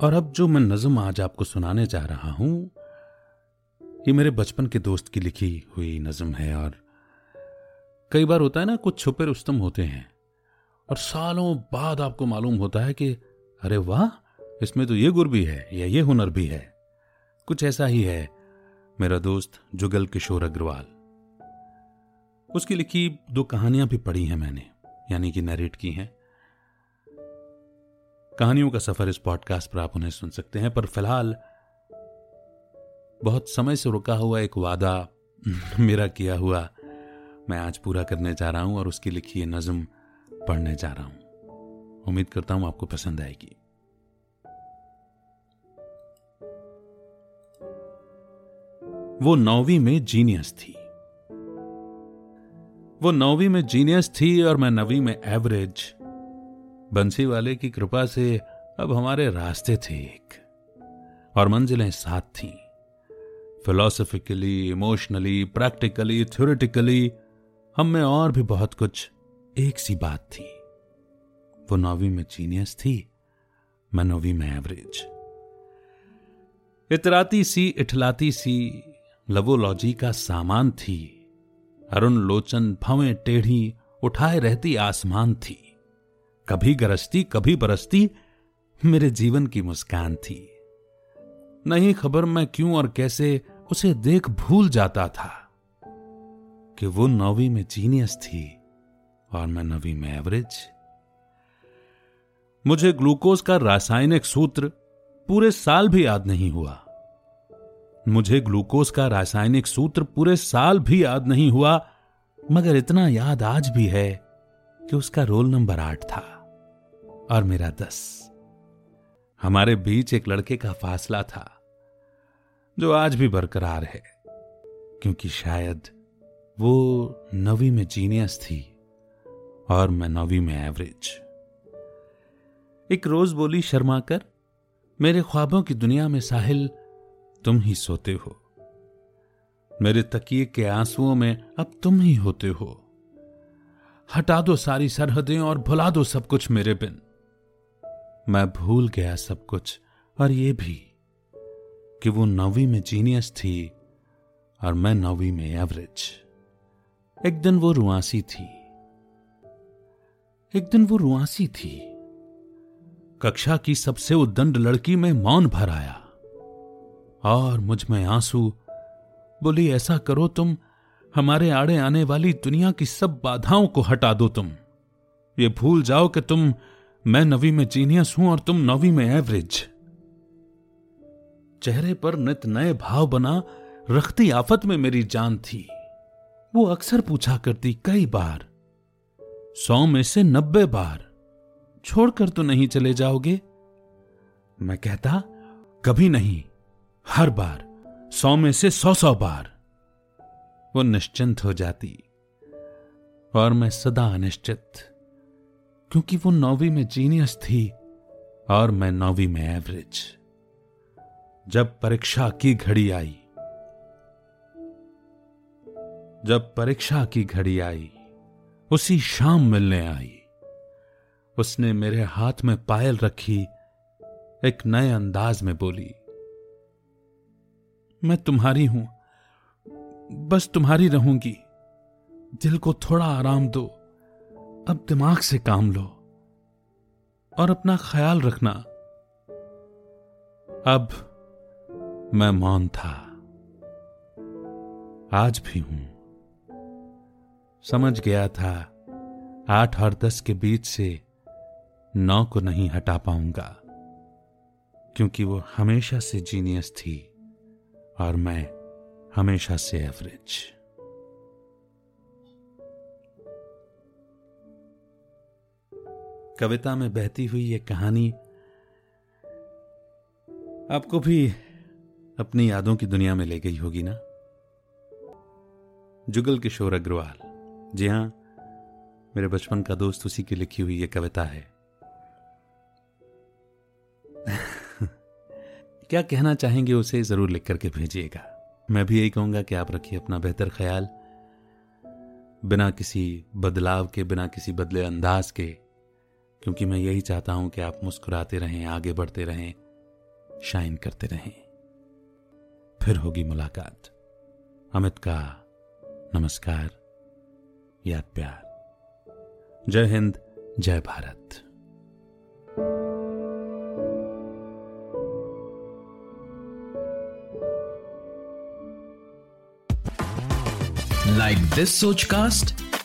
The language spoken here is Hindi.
और अब जो मैं नज्म आज आपको सुनाने जा रहा हूँ, ये मेरे बचपन के दोस्त की लिखी हुई नज्म है और कई बार होता है ना, कुछ छुपे रुस्तम होते हैं और सालों बाद आपको मालूम होता है कि, अरे वाह, इसमें तो ये गुर भी है, या ये हुनर भी है। कुछ ऐसा ही है मेरा दोस्त जुगल किशोर अग्रवाल। उसकी लिखी दो कहानियाँ भी पढ़ी हैं मैंने, यानी कि नरेट की हैं। कहानियों का सफ़र इस पॉडकास्ट पर आप उन्हें सुन सकते हैं, पर फ़िलहाल बहुत समय से रुका हुआ एक वादा मेरा किया हुआ मैं आज पूरा करने जा रहा हूँ और उसकी लिखी नज्म पढ़ने जा रहा हूँ। उम्मीद करता हूँ आपको पसंद आएगी। वो नौवीं में जीनियस थी। वो नौवीं में जीनियस थी और मैं नवी में एवरेज बंसी वाले की कृपा से अब हमारे रास्ते थे एक, और मंजिलें साथ थीं। फिलोसफिकली इमोशनली प्रैक्टिकली थ्योरेटिकली हम में और भी बहुत कुछ एक सी बात थी। वो नौवीं में जीनियस थी, मैं नौवीं में एवरेज इतराती सी, इठलाती सी, लवोलॉजी का सामान थी। अरुण लोचन, भवें टेढ़ी, उठाए रहती आसमान थी। कभी गरजती, कभी बरसती, मेरे जीवन की मुस्कान थी। नहीं खबर मैं क्यों और कैसे, उसे देख भूल जाता था कि वो नौवीं में जीनियस थी और मैं नवी में एवरेज मुझे ग्लूकोज का रासायनिक सूत्र पूरे साल भी याद नहीं हुआ। मुझे ग्लूकोज का रासायनिक सूत्र पूरे साल भी याद नहीं हुआ, मगर इतना याद आज भी है कि उसका रोल नंबर आठ था। और मेरा दस। हमारे बीच एक लड़के का फासला था, जो आज भी बरकरार है, क्योंकि शायद वो नवी में जीनियस थी और मैं नवी में एवरेज। एक रोज बोली, शर्मा कर, मेरे ख्वाबों की दुनिया में साहिल, तुम ही सोते हो। मेरे तकिए के आंसुओं में अब तुम ही होते हो। हटा दो सारी सरहदें और भुला दो सब कुछ मेरे बिन। मैं भूल गया सब कुछ, और ये भी कि वो नौवीं में जीनियस थी, और मैं नौवीं में एवरेज एक दिन वो रुआसी थी। एक दिन वो रुआसी थी। कक्षा की सबसे उद्दंड लड़की में मौन भर आया। और मुझमें आँसू, बोली, ऐसा करो तुम, हमारे आड़े आने वाली दुनिया की सब बाधाओं को हटा दो तुम। ये भूल जाओ कि तुम मैं नवी में जीनियस हूँ और तुम नवी में एवरेज। चेहरे पर नित नए भाव बना, रखती आफत में मेरी जान थी। वो अक्सर पूछा करती कई बार, सौ में से नब्बे बार, छोड़कर तो नहीं चले जाओगे? मैं कहता, कभी नहीं, हर बार, सौ में से सौ सौ बार। वो निश्चिंत हो जाती, और मैं सदा अनिश्चित। क्योंकि वो नौवीं में जीनियस थी और मैं नौवीं में एवरेज जब परीक्षा की घड़ी आई, जब परीक्षा की घड़ी आई, उसी शाम मिलने आई, उसने मेरे हाथ में पायल रखी, एक नए अंदाज में बोली, मैं तुम्हारी हूँ, बस तुम्हारी रहूँगी, दिल को थोड़ा आराम दो। अब दिमाग से काम लो और अपना ख्याल रखना। अब मैं मौन था। आज भी हूँ। समझ गया था, आठ और दस के बीच से नौ को नहीं हटा पाऊँगा, क्योंकि वो हमेशा से जीनियस थी और मैं हमेशा से एवरेज। कविता में बहती हुई ये कहानी आपको भी अपनी यादों की दुनिया में ले गई होगी ना? जुगल किशोर अग्रवाल। जी हाँ, मेरे बचपन का दोस्त उसी की लिखी हुई ये कविता है। क्या कहना चाहेंगे उसे ज़रूर लिख करके भेजिएगा। मैं भी यही कहूँगा कि आप रखिए अपना बेहतर ख्याल। बिना किसी बदलाव के, बिना किसी बदले अंदाज के क्योंकि मैं यही चाहता हूँ कि आप मुस्कुराते रहें, आगे बढ़ते रहें, शाइन करते रहें। फिर होगी मुलाकात। अमित का नमस्कार, याद प्यार। जय हिंद, जय भारत। Like this Sochcast?